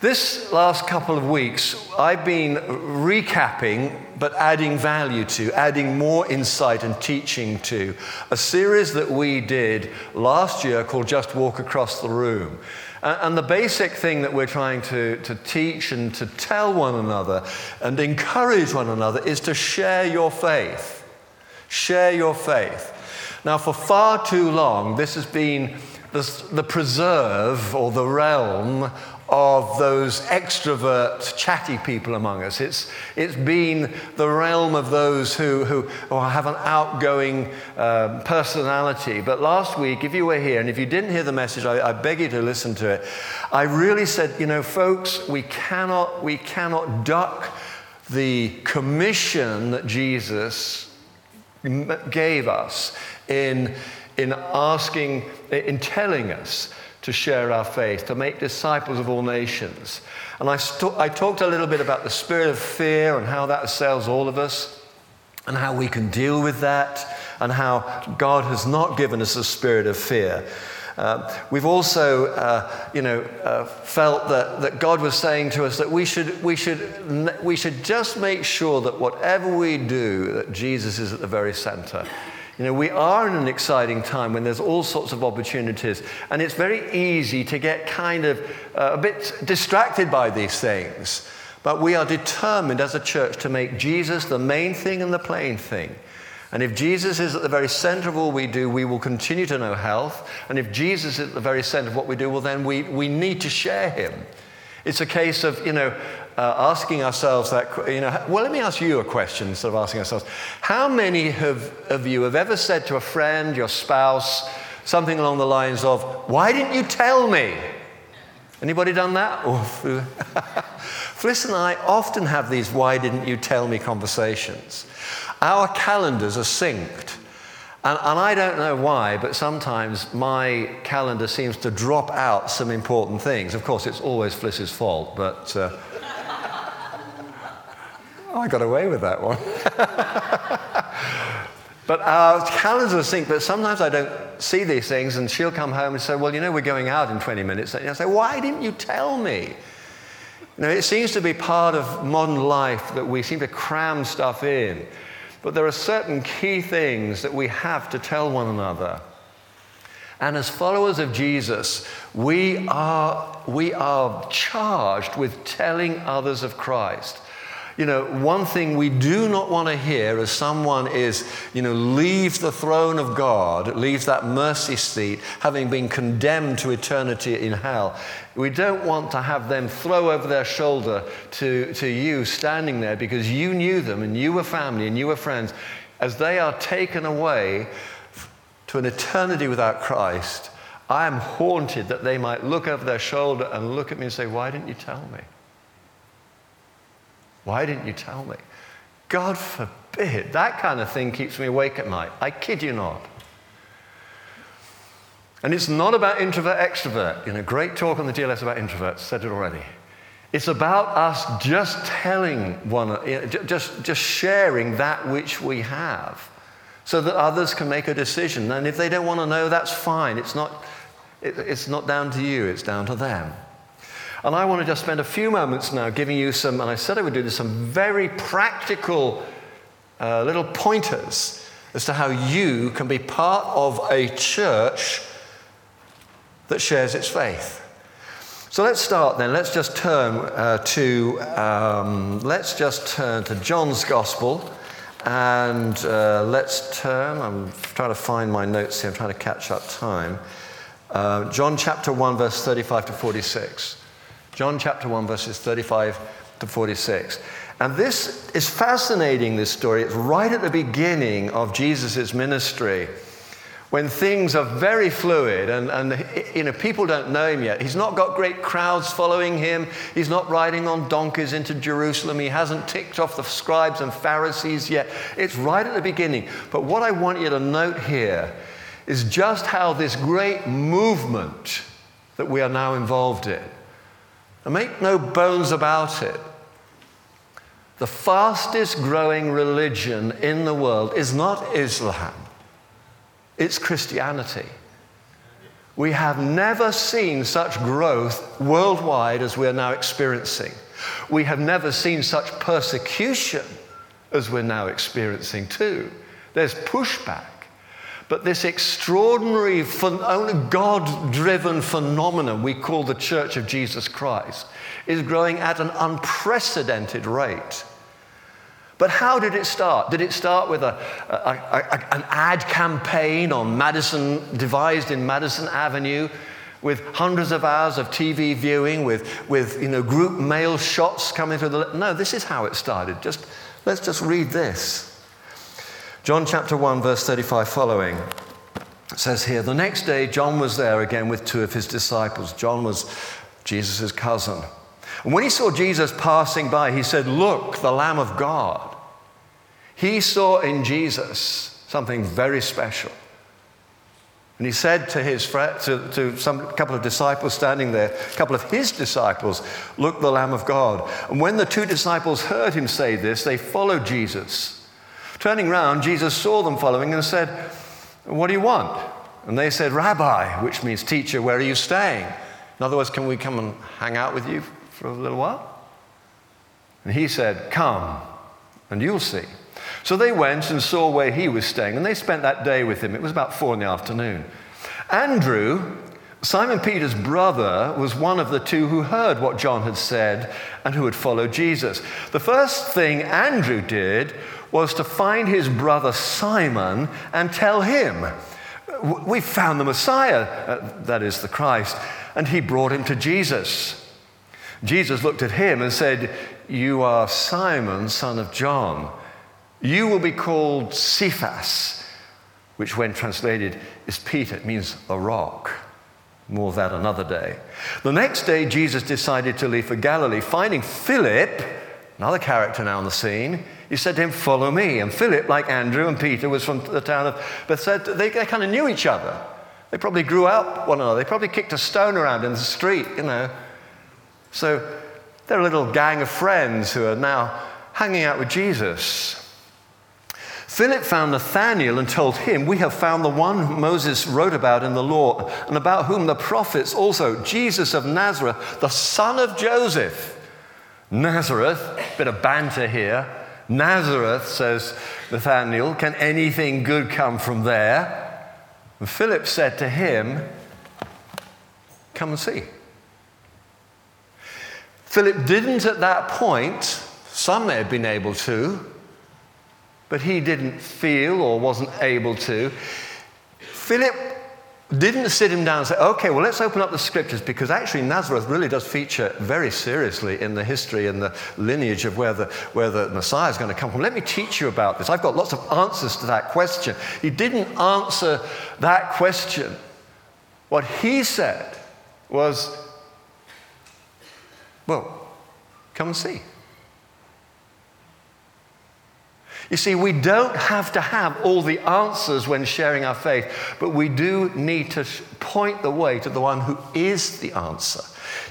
This last couple of weeks, I've been recapping, but adding value to, adding more insight and teaching to a series that we did last year called Just Walk Across the Room. And the basic thing that we're trying to, to teach and to tell one another and encourage one another is to share your faith. Share your faith. Now, for far too long, this has been the, the preserve or the realm of those extrovert, chatty people among us. It's, it's been the realm of those who, who, who have an outgoing uh, personality. But last week, if you were here, and if you didn't hear the message, I, I beg you to listen to it. I really said, you know, folks, we cannot, we cannot duck the commission that Jesus gave us in, in asking, in telling us to share our faith, to make disciples of all nations. And I, st- I talked a little bit about the spirit of fear and how that assails all of us, and how we can deal with that, and how God has not given us a spirit of fear. Uh, we've also, uh, you know, uh, felt that, that God was saying to us that we should, we, should, we should just make sure that whatever we do, that Jesus is at the very center. You know, we are in an exciting time when there's all sorts of opportunities, and it's very easy to get kind of uh, a bit distracted by these things. But we are determined as a church to make Jesus the main thing and the plain thing. And if Jesus is at the very center of all we do, we will continue to know health. And if Jesus is at the very center of what we do, well, then we, we need to share him. It's a case of, you know, uh, asking ourselves that, you know, well, let me ask you a question instead of asking ourselves. How many have, of you have ever said to a friend, your spouse, something along the lines of, why didn't you tell me? Anybody done that? Fliss and I often have these why didn't you tell me conversations. Our calendars are synced. And, and, I don't know why, but sometimes my calendar seems to drop out some important things. Of course, it's always Fliss's fault, but uh, Oh, I got away with that one. but our calendars are synced, but sometimes I don't see these things, and she'll come home and say, Well, you know, we're going out in 20 minutes. And I say, Why didn't you tell me? You know, it seems to be part of modern life that we seem to cram stuff in. But there are certain key things that we have to tell one another. And as followers of Jesus, we are, we are charged with telling others of Christ. You know, one thing we do not want to hear as someone is, you know, leave the throne of God, leave that mercy seat, having been condemned to eternity in hell. We don't want to have them throw over their shoulder to, to you standing there because you knew them and you were family and you were friends. As they are taken away to an eternity without Christ, I am haunted that they might look over their shoulder and look at me and say, Why didn't you tell me? Why didn't you tell me? God forbid. That kind of thing keeps me awake at night. I kid you not. And it's not about introvert extrovert. You know, great talk on the GLS about introverts, said it already. It's about us just telling one, just, just sharing that which we have so that others can make a decision. And if they don't want to know, that's fine. It's not, it, it's not down to you, it's down to them. And I want to just spend a few moments now giving you some, and I said I would do this, some very practical uh, little pointers as to how you can be part of a church that shares its faith. So let's start then. Let's just turn uh, to um, let's just turn to John's Gospel, and uh, let's turn. I'm trying to find my notes here. I'm trying to catch up time. Uh, John chapter one, verse 35 to 46. John chapter 1, verses 35 to 46. And this is fascinating, this story. It's right at the beginning of Jesus' ministry when things are very fluid and, and you know, people don't know him yet. He's not got great crowds following him. He's not riding on donkeys into Jerusalem. He hasn't ticked off the scribes and Pharisees yet. It's right at the beginning. But what I want you to note here is just how this great movement that we are now involved in and make no bones about it. The fastest growing religion in the world is not Islam, it's Christianity. We have never seen such growth worldwide as we're now experiencing. We have never seen such persecution as we're now experiencing, too. There's pushback. But this extraordinary, God driven phenomenon we call the Church of Jesus Christ is growing at an unprecedented rate. But how did it start? Did it start with a, a, a, an ad campaign on Madison, devised in Madison Avenue, with hundreds of hours of TV viewing, with, with you know, group mail shots coming through the. No, this is how it started. Just, let's just read this. John chapter 1, verse 35 following says here The next day, John was there again with two of his disciples. John was Jesus' cousin. And when he saw Jesus passing by, he said, Look, the Lamb of God. He saw in Jesus something very special. And he said to his to, to some couple of disciples standing there, a couple of his disciples, Look, the Lamb of God. And when the two disciples heard him say this, they followed Jesus. Turning round, Jesus saw them following and said, What do you want? And they said, Rabbi, which means teacher, where are you staying? In other words, can we come and hang out with you for a little while? And he said, Come, and you'll see. So they went and saw where he was staying, and they spent that day with him. It was about four in the afternoon. Andrew, Simon Peter's brother, was one of the two who heard what John had said and who had followed Jesus. The first thing Andrew did was to find his brother Simon and tell him, We found the Messiah, uh, that is the Christ. And he brought him to Jesus. Jesus looked at him and said, You are Simon, son of John. You will be called Cephas, which, when translated, is Peter. It means a rock. More of that another day. The next day, Jesus decided to leave for Galilee, finding Philip, another character now on the scene he said to him, Follow me. And Philip, like Andrew and Peter, was from the town of Bethsaida. They, they kind of knew each other. They probably grew up one another. They probably kicked a stone around in the street, you know. So they're a little gang of friends who are now hanging out with Jesus. Philip found Nathanael and told him, We have found the one Moses wrote about in the law, and about whom the prophets also, Jesus of Nazareth, the son of Joseph. Nazareth, bit of banter here. Nazareth, says Nathanael, can anything good come from there? And Philip said to him, Come and see. Philip didn't at that point, some may have been able to, but he didn't feel or wasn't able to. Philip didn't sit him down and say, okay, well, let's open up the scriptures because actually Nazareth really does feature very seriously in the history and the lineage of where the, where the Messiah is going to come from. Let me teach you about this. I've got lots of answers to that question. He didn't answer that question. What he said was, well, come and see. You see, we don't have to have all the answers when sharing our faith, but we do need to point the way to the one who is the answer.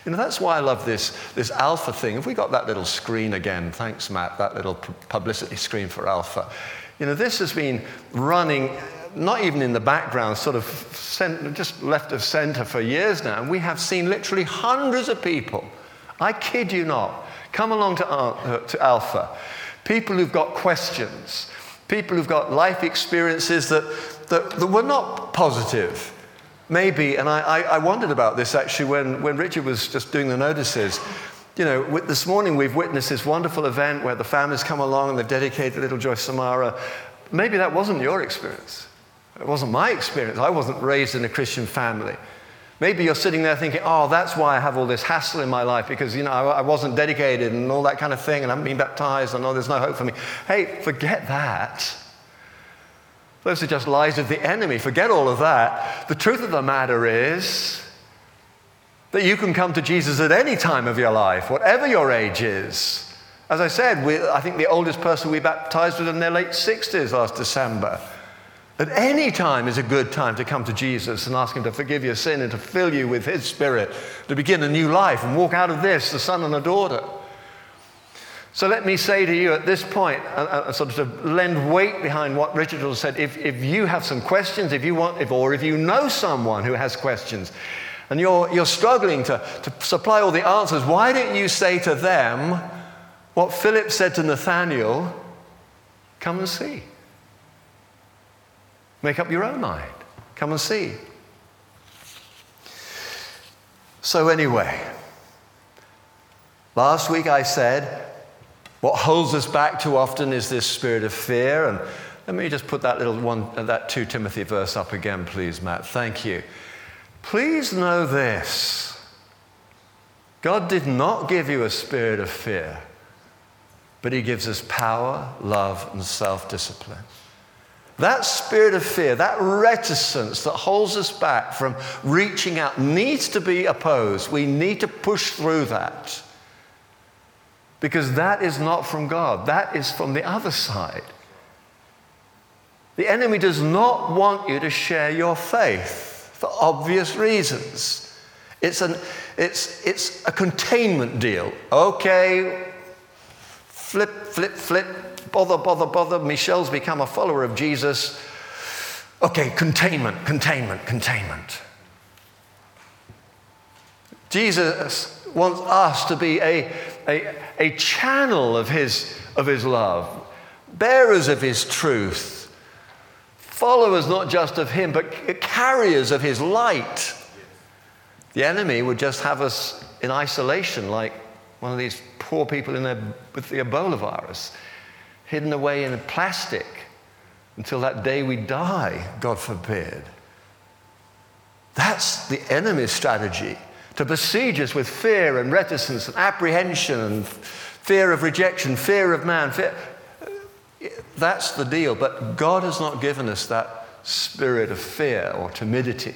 You know, that's why I love this, this Alpha thing. Have we got that little screen again? Thanks, Matt, that little publicity screen for Alpha. You know, this has been running not even in the background, sort of cent- just left of center for years now. And we have seen literally hundreds of people, I kid you not, come along to, uh, to Alpha people who've got questions, people who've got life experiences that, that, that were not positive. Maybe, and I, I, wondered about this actually when, when Richard was just doing the notices. You know, this morning we've witnessed this wonderful event where the families come along and they've dedicated little Joyce Samara. Maybe that wasn't your experience. It wasn't my experience. I wasn't raised in a Christian family. Maybe you're sitting there thinking, oh, that's why I have all this hassle in my life because, you know, I, I wasn't dedicated and all that kind of thing and I haven't been baptized and oh, there's no hope for me. Hey, forget that. Those are just lies of the enemy. Forget all of that. The truth of the matter is that you can come to Jesus at any time of your life, whatever your age is. As I said, we, I think the oldest person we baptized was in their late 60s last December. At any time is a good time to come to Jesus and ask Him to forgive your sin and to fill you with His Spirit, to begin a new life and walk out of this, the son and a daughter. So let me say to you at this point, uh, uh, sort of to lend weight behind what Richard has said, if, if you have some questions, if you want, if, or if you know someone who has questions, and you're, you're struggling to, to supply all the answers, why don't you say to them what Philip said to Nathanael? Come and see. Make up your own mind. Come and see. So, anyway, last week I said what holds us back too often is this spirit of fear. And let me just put that little one, that 2 Timothy verse up again, please, Matt. Thank you. Please know this God did not give you a spirit of fear, but He gives us power, love, and self discipline. That spirit of fear, that reticence that holds us back from reaching out, needs to be opposed. We need to push through that. Because that is not from God, that is from the other side. The enemy does not want you to share your faith for obvious reasons. It's, an, it's, it's a containment deal. Okay, flip, flip, flip, bother, bother, bother. Michelle's become a follower of Jesus. Okay, containment, containment, containment. Jesus wants us to be a, a, a channel of his, of his love, bearers of his truth, followers not just of him, but carriers of his light. The enemy would just have us in isolation, like one of these poor people in there with the Ebola virus hidden away in plastic until that day we die, God forbid. That's the enemy's strategy to besiege us with fear and reticence and apprehension and fear of rejection, fear of man. Fear. That's the deal. But God has not given us that spirit of fear or timidity.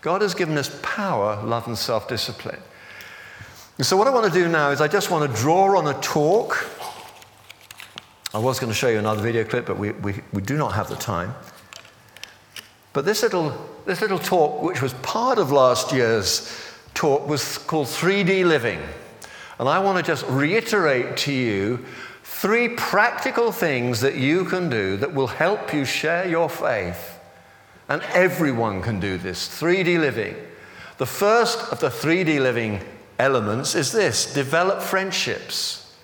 God has given us power, love, and self discipline. So, what I want to do now is I just want to draw on a talk I was going to show you another video clip, but we, we, we do not have the time. But this little, this little talk, which was part of last year's talk, was called 3D Living. And I want to just reiterate to you three practical things that you can do that will help you share your faith. And everyone can do this 3D living. The first of the 3D living elements is this develop friendships.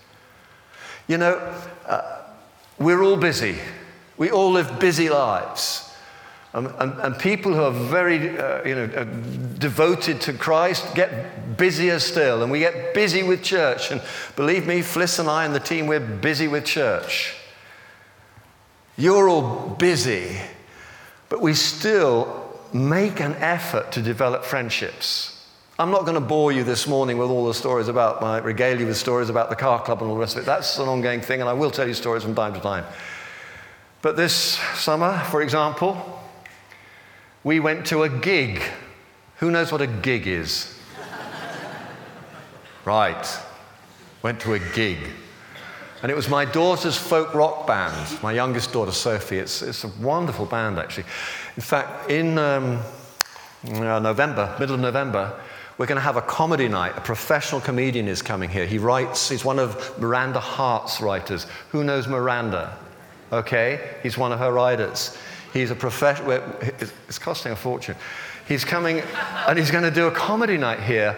You know, uh, we're all busy. We all live busy lives. Um, and, and, people who are very uh, you know, uh, devoted to Christ get busier still. And we get busy with church. And believe me, Fliss and I and the team, we're busy with church. You're all busy, but we still make an effort to develop friendships. I'm not going to bore you this morning with all the stories about my regale you with stories about the car club and all the rest of it. That's an ongoing thing, and I will tell you stories from time to time. But this summer, for example, we went to a gig. Who knows what a gig is? right. Went to a gig. And it was my daughter's folk rock band, my youngest daughter, Sophie. It's, it's a wonderful band, actually. In fact, in um, uh, November, middle of November, we're going to have a comedy night. A professional comedian is coming here. He writes, he's one of Miranda Hart's writers. Who knows Miranda? Okay? He's one of her writers. He's a professional, it's costing a fortune. He's coming and he's going to do a comedy night here,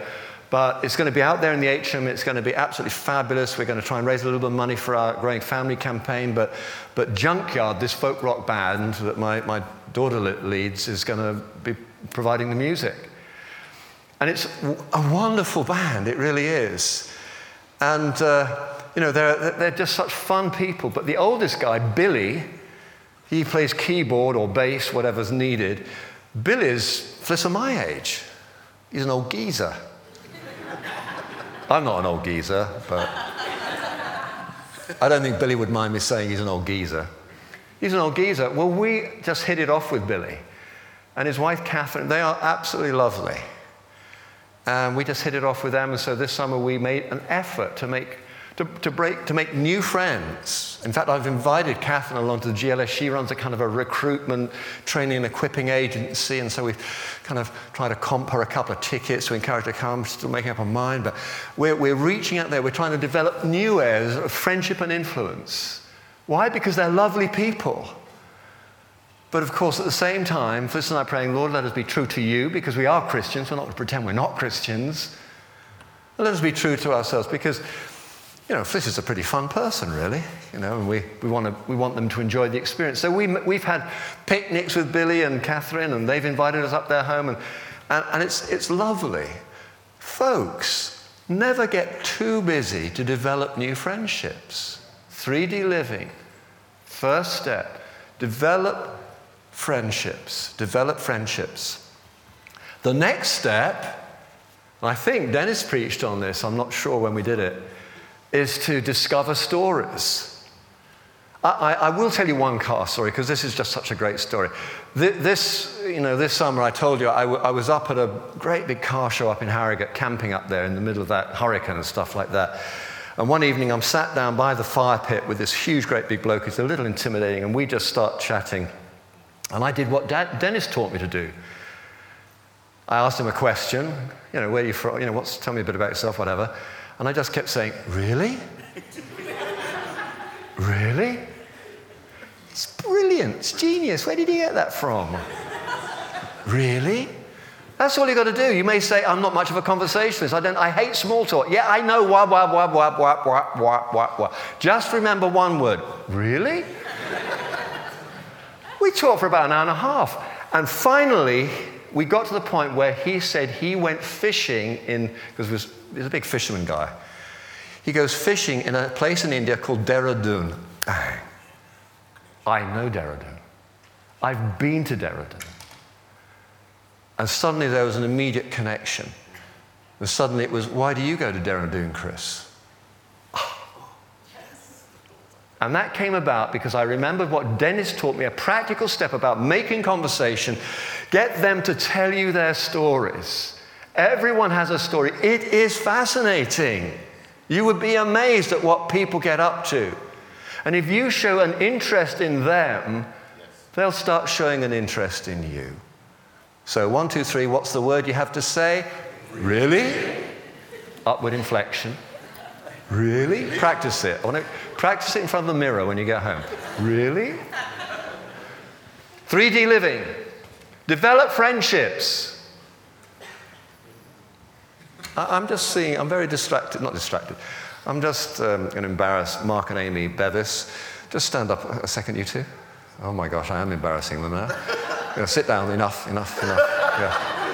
but it's going to be out there in the atrium. It's going to be absolutely fabulous. We're going to try and raise a little bit of money for our growing family campaign. But, but Junkyard, this folk rock band that my, my daughter leads, is going to be providing the music. And it's a wonderful band, it really is. And, uh, you know, they're, they're just such fun people. But the oldest guy, Billy, he plays keyboard or bass, whatever's needed. Billy's of my age. He's an old geezer. I'm not an old geezer, but I don't think Billy would mind me saying he's an old geezer. He's an old geezer. Well, we just hit it off with Billy. And his wife, Catherine, they are absolutely lovely. And we just hit it off with them. And so this summer we made an effort to make to, to, break, to make new friends. In fact, I've invited Catherine along to the GLS. She runs a kind of a recruitment, training, and equipping agency. And so we've kind of tried to comp her a couple of tickets to encourage her to come, still making up her mind. But we're, we're reaching out there. We're trying to develop new areas of friendship and influence. Why? Because they're lovely people. But of course, at the same time, Felicity and I are praying, Lord, let us be true to you because we are Christians. We're not going to pretend we're not Christians. Let us be true to ourselves because you know, Fliss is a pretty fun person, really, you know, and we, we, want to, we want them to enjoy the experience. So we, we've had picnics with Billy and Catherine, and they've invited us up their home, and, and, and it's, it's lovely. Folks, never get too busy to develop new friendships. 3D living, first step, develop friendships, develop friendships. The next step, I think Dennis preached on this, I'm not sure when we did it is to discover stories. I, I, will tell you one car story because this is just such a great story. This, you know, this summer I told you I, w- I was up at a great big car show up in Harrogate, camping up there in the middle of that hurricane and stuff like that. And one evening I'm sat down by the fire pit with this huge, great big bloke. He's a little intimidating, and we just start chatting. And I did what da- Dennis taught me to do. I asked him a question, you know, where are you from? You know, what's, tell me a bit about yourself, whatever. And I just kept saying, really? really? It's brilliant. It's genius. Where did he get that from? really? That's all you got to do. You may say, I'm not much of a conversationalist. I, don't, I hate small talk. Yeah, I know. Wah, wah, wah, wah, wah, wah, wah, wah. Just remember one word. Really? We talked for about an hour and a half. And finally, we got to the point where he said he went fishing in, because it was a big fisherman guy. He goes fishing in a place in India called Dehradun. I know Dehradun. I've been to Dehradun. And suddenly there was an immediate connection. And suddenly it was, why do you go to Dehradun, Chris? And that came about because I remembered what Dennis taught me a practical step about making conversation. Get them to tell you their stories. Everyone has a story. It is fascinating. You would be amazed at what people get up to. And if you show an interest in them, they'll start showing an interest in you. So, one, two, three, what's the word you have to say? Really? Upward inflection. Really? Practice it. I want to practice it in front of the mirror when you get home. Really? 3D living. Develop friendships. I'm just seeing, I'm very distracted, not distracted. I'm just um, going to embarrass Mark and Amy Bevis. Just stand up a second, you two. Oh my gosh, I am embarrassing them now. you know, sit down, enough, enough, enough. Yeah.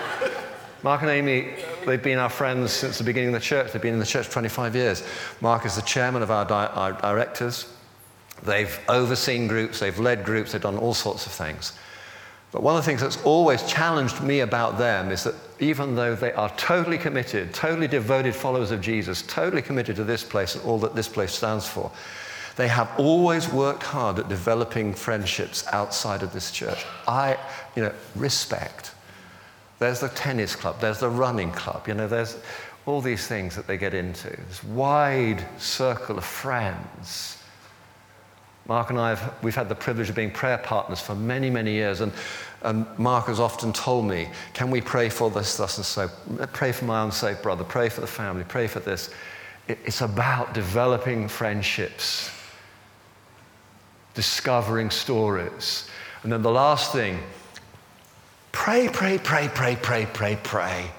Mark and Amy, they've been our friends since the beginning of the church. They've been in the church 25 years. Mark is the chairman of our, di- our directors. They've overseen groups, they've led groups, they've done all sorts of things. But one of the things that's always challenged me about them is that even though they are totally committed, totally devoted followers of Jesus, totally committed to this place and all that this place stands for, they have always worked hard at developing friendships outside of this church. I, you know, respect. There's the tennis club, there's the running club, you know, there's all these things that they get into. This wide circle of friends Mark and I have we've had the privilege of being prayer partners for many, many years. And, and Mark has often told me, Can we pray for this, thus, and so? Pray for my unsaved brother, pray for the family, pray for this. It, it's about developing friendships, discovering stories. And then the last thing pray, pray, pray, pray, pray, pray, pray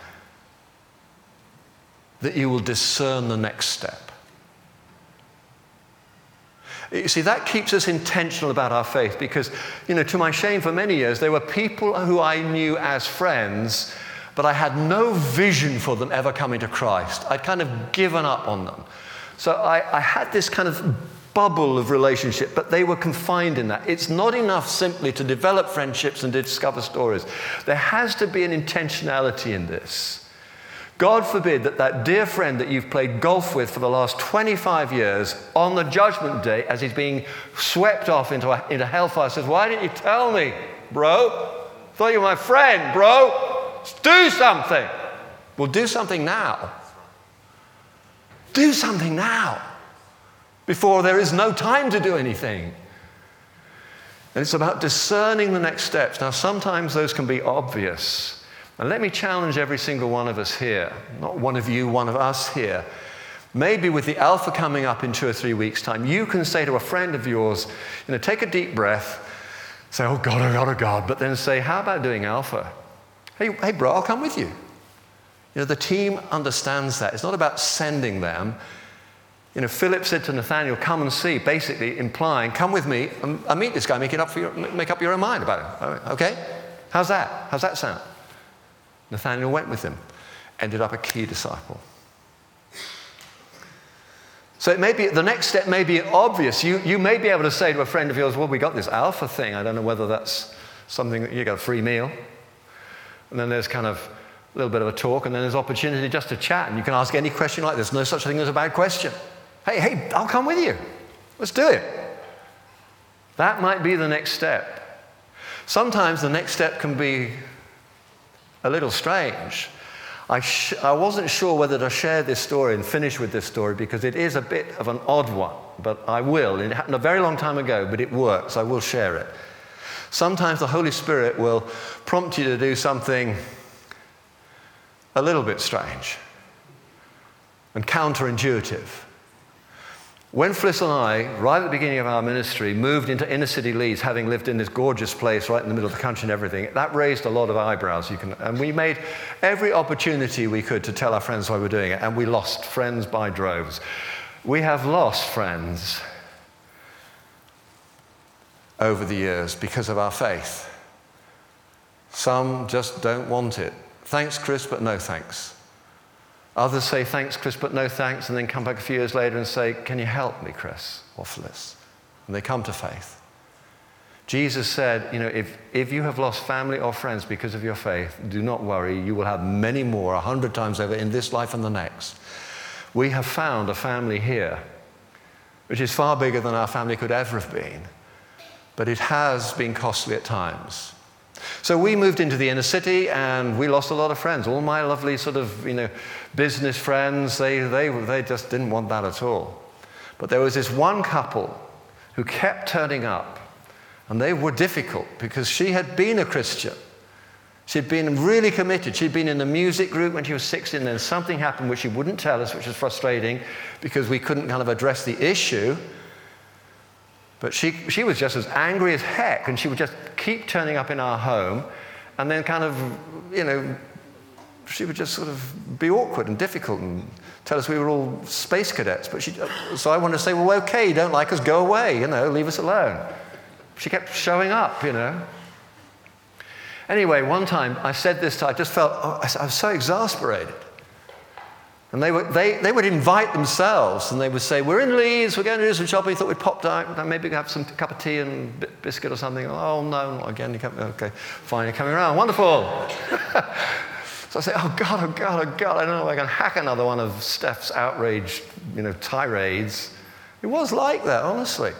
that you will discern the next step. You see, that keeps us intentional about our faith because, you know, to my shame, for many years, there were people who I knew as friends, but I had no vision for them ever coming to Christ. I'd kind of given up on them. So I, I had this kind of bubble of relationship, but they were confined in that. It's not enough simply to develop friendships and to discover stories. There has to be an intentionality in this. God forbid that that dear friend that you've played golf with for the last 25 years on the judgment day, as he's being swept off into, a, into hellfire, says, Why didn't you tell me, bro? Thought you were my friend, bro. Do something. Well, do something now. Do something now. Before there is no time to do anything. And it's about discerning the next steps. Now, sometimes those can be obvious. And let me challenge every single one of us here, not one of you, one of us here. Maybe with the Alpha coming up in two or three weeks' time, you can say to a friend of yours, you know, take a deep breath, say, oh God, oh God, oh God, but then say, how about doing Alpha? Hey, hey, bro, I'll come with you. You know, the team understands that. It's not about sending them. You know, Philip said to Nathaniel, come and see, basically implying, come with me and, meet this guy, make, it up for your, make up your own mind about him. Okay? How's that? How's that sound? Nathaniel went with him, ended up a key disciple. So it may be, the next step may be obvious. You, you may be able to say to a friend of yours, well, we got this alpha thing. I don't know whether that's something, that you got a free meal. And then there's kind of a little bit of a talk, and then there's opportunity just to chat. And you can ask any question like this. No such thing as a bad question. Hey, hey, I'll come with you. Let's do it. That might be the next step. Sometimes the next step can be a little strange. I, sh- I wasn't sure whether to share this story and finish with this story because it is a bit of an odd one, but I will. It happened a very long time ago, but it works. I will share it. Sometimes the Holy Spirit will prompt you to do something a little bit strange and counterintuitive. When Fliss and I, right at the beginning of our ministry, moved into inner city Leeds, having lived in this gorgeous place right in the middle of the country and everything, that raised a lot of eyebrows. Can, and we made every opportunity we could to tell our friends why we're doing it, and we lost friends by droves. We have lost friends over the years because of our faith. Some just don't want it. Thanks, Chris, but no thanks. Others say, thanks, Chris, but no thanks, and then come back a few years later and say, can you help me, Chris or Fliss? And they come to faith. Jesus said, you know, if, if you have lost family or friends because of your faith, do not worry. You will have many more, a hundred times over, in this life and the next. We have found a family here, which is far bigger than our family could ever have been. But it has been costly at times. So we moved into the inner city and we lost a lot of friends. All my lovely sort of, you know, business friends, they, they, they just didn't want that at all. But there was this one couple who kept turning up and they were difficult because she had been a Christian. She'd been really committed. She'd been in the music group when she was 16, and then something happened which she wouldn't tell us, which was frustrating because we couldn't kind of address the issue. But she, she was just as angry as heck, and she would just keep turning up in our home, and then kind of, you know, she would just sort of be awkward and difficult and tell us we were all space cadets. But she, so I wanted to say, well, okay, you don't like us, go away, you know, leave us alone. She kept showing up, you know. Anyway, one time I said this to, I just felt, oh, I was so exasperated. And they, would, they, they would invite themselves and they would say, We're in Leeds, we're going to do some shopping. Thought we'd pop down, maybe have some cup of tea and biscuit or something. Oh, no, not again. Okay, fine, you're coming around. Wonderful. so I say, Oh, God, oh, God, oh, God. I don't know if I can hack another one of Steph's outraged you know, tirades. It was like that, honestly.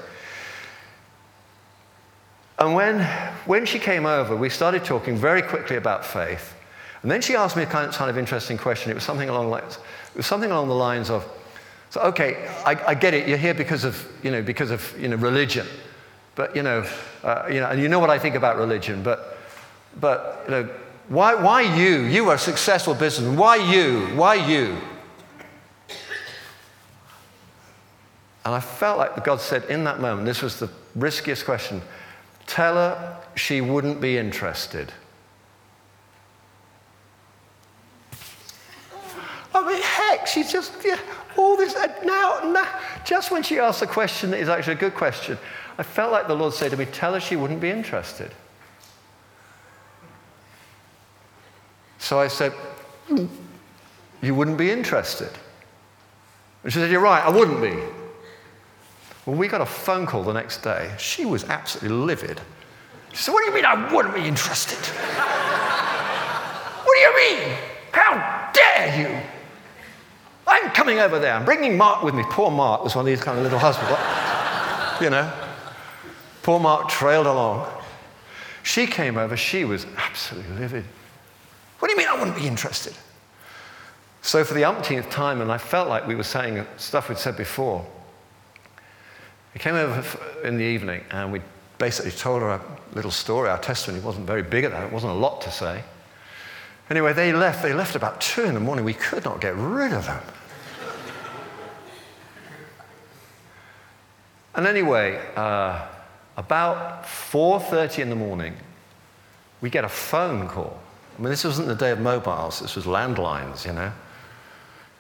And when, when she came over, we started talking very quickly about faith. And then she asked me a kind of, kind of interesting question. It was something along like, it was something along the lines of, so okay, I, I, get it. You're here because of, you know, because of, you know, religion. But, you know, uh, you know, and you know what I think about religion. But, but, you know, why, why you? You are a successful businessman. Why you? Why you? And I felt like God said in that moment, this was the riskiest question tell her she wouldn't be interested. I mean, heck, she's just yeah, all this. Now, now, just when she asked a question that is actually a good question, I felt like the Lord said to me, Tell her she wouldn't be interested. So I said, mm, You wouldn't be interested. And she said, You're right, I wouldn't be. Well, we got a phone call the next day. She was absolutely livid. She said, What do you mean I wouldn't be interested? what do you mean? How dare you? I'm coming over there. I'm bringing Mark with me. Poor Mark was one of these kind of little husbands. you know, poor Mark trailed along. She came over. She was absolutely livid. What do you mean I wouldn't be interested? So, for the umpteenth time, and I felt like we were saying stuff we'd said before, We came over in the evening and we basically told her a little story. Our testimony wasn't very big at that, it wasn't a lot to say. Anyway, they left. They left about two in the morning. We could not get rid of them. and anyway, uh, about 4.30 in the morning, we get a phone call. I mean, this wasn't the day of mobiles. This was landlines, you know.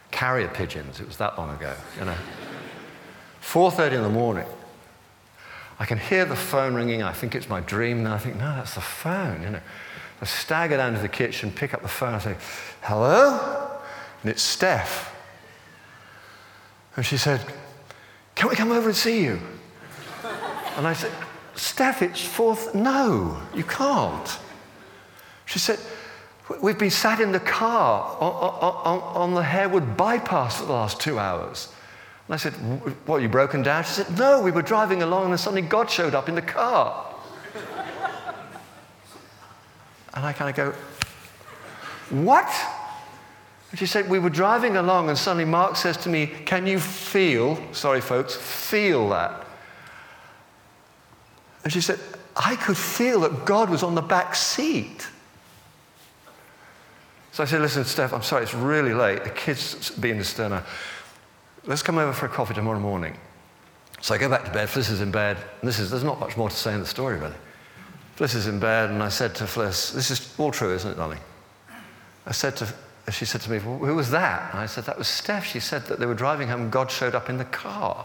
Carrier pigeons. It was that long ago, you know. 4.30 in the morning. I can hear the phone ringing. I think it's my dream. And I think, no, that's the phone, you know. I stagger down to the kitchen, pick up the phone, I say, hello? And it's Steph. And she said, can we come over and see you? And I said, Steph, it's fourth. No, you can't. She said, We've been sat in the car on, on, on, the Harewood bypass for the last two hours. And I said, What, you broken down? She said, No, we were driving along and suddenly God showed up in the car. and I kind of go, What? And she said, We were driving along and suddenly Mark says to me, Can you feel, sorry folks, feel that? And she said, I could feel that God was on the back seat. So I said, Listen, Steph, I'm sorry, it's really late. The kids being disturbed now. Let's come over for a coffee tomorrow morning. So I go back to bed. Fliss is in bed. And this is, there's not much more to say in the story, really. Fliss is in bed, and I said to Fliss, This is all true, isn't it, darling? I said to, she said to me, well, Who was that? And I said, That was Steph. She said that they were driving home, and God showed up in the car.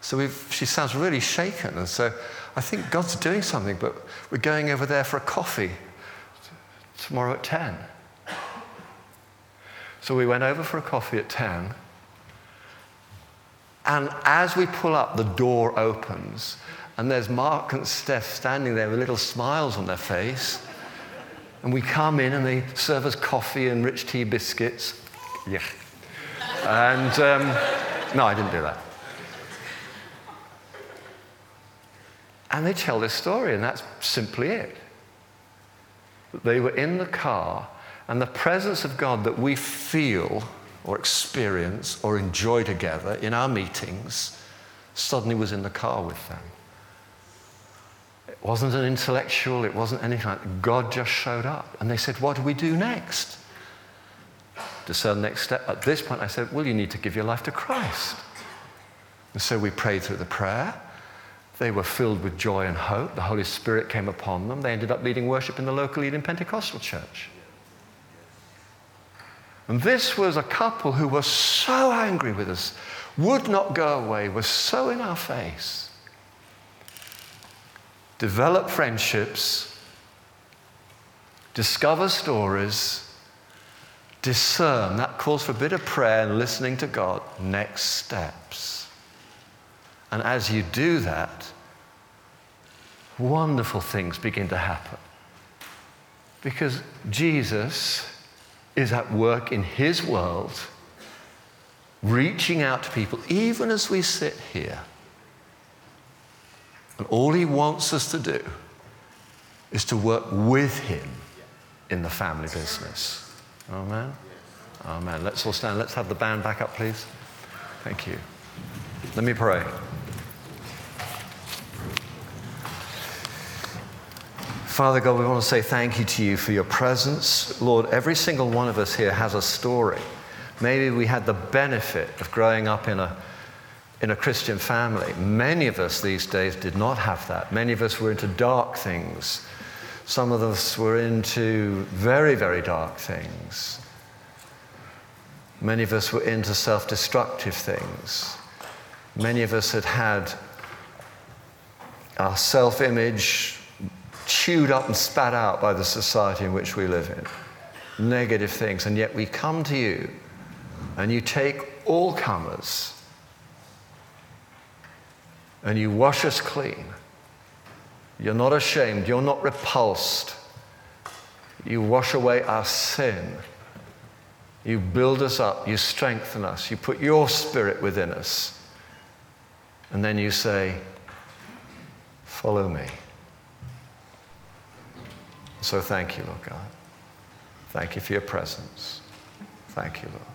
So she sounds really shaken. And so I think God's doing something, but we're going over there for a coffee tomorrow at 10. So we went over for a coffee at 10. And as we pull up, the door opens, and there's Mark and Steph standing there with little smiles on their face. And we come in, and they serve us coffee and rich tea biscuits. Yeah. And um, no, I didn't do that. And they tell this story, and that's simply it. They were in the car and the presence of God that we feel or experience or enjoy together in our meetings suddenly was in the car with them. It wasn't an intellectual, it wasn't anything. God just showed up. And they said, What do we do next? To discern next step. At this point, I said, Well, you need to give your life to Christ. And so we prayed through the prayer. They were filled with joy and hope. The Holy Spirit came upon them. They ended up leading worship in the local Elim Pentecostal church. And this was a couple who were so angry with us, would not go away, were so in our face. Develop friendships, discover stories, discern. That calls for a bit of prayer and listening to God. Next steps. And as you do that, wonderful things begin to happen. Because Jesus is at work in His world, reaching out to people, even as we sit here. And all He wants us to do is to work with Him in the family business. Amen? Amen. Let's all stand. Let's have the band back up, please. Thank you. Let me pray. Father God, we want to say thank you to you for your presence. Lord, every single one of us here has a story. Maybe we had the benefit of growing up in a, in a Christian family. Many of us these days did not have that. Many of us were into dark things. Some of us were into very, very dark things. Many of us were into self destructive things. Many of us had had our self image chewed up and spat out by the society in which we live in. Negative things. And yet we come to you and you take all comers and you wash us clean. You're not ashamed. You're not repulsed. You wash away our sin. You build us up. You strengthen us. You put your spirit within us. And then you say, Follow me. So thank you, Lord God. Thank you for your presence. Thank you, Lord.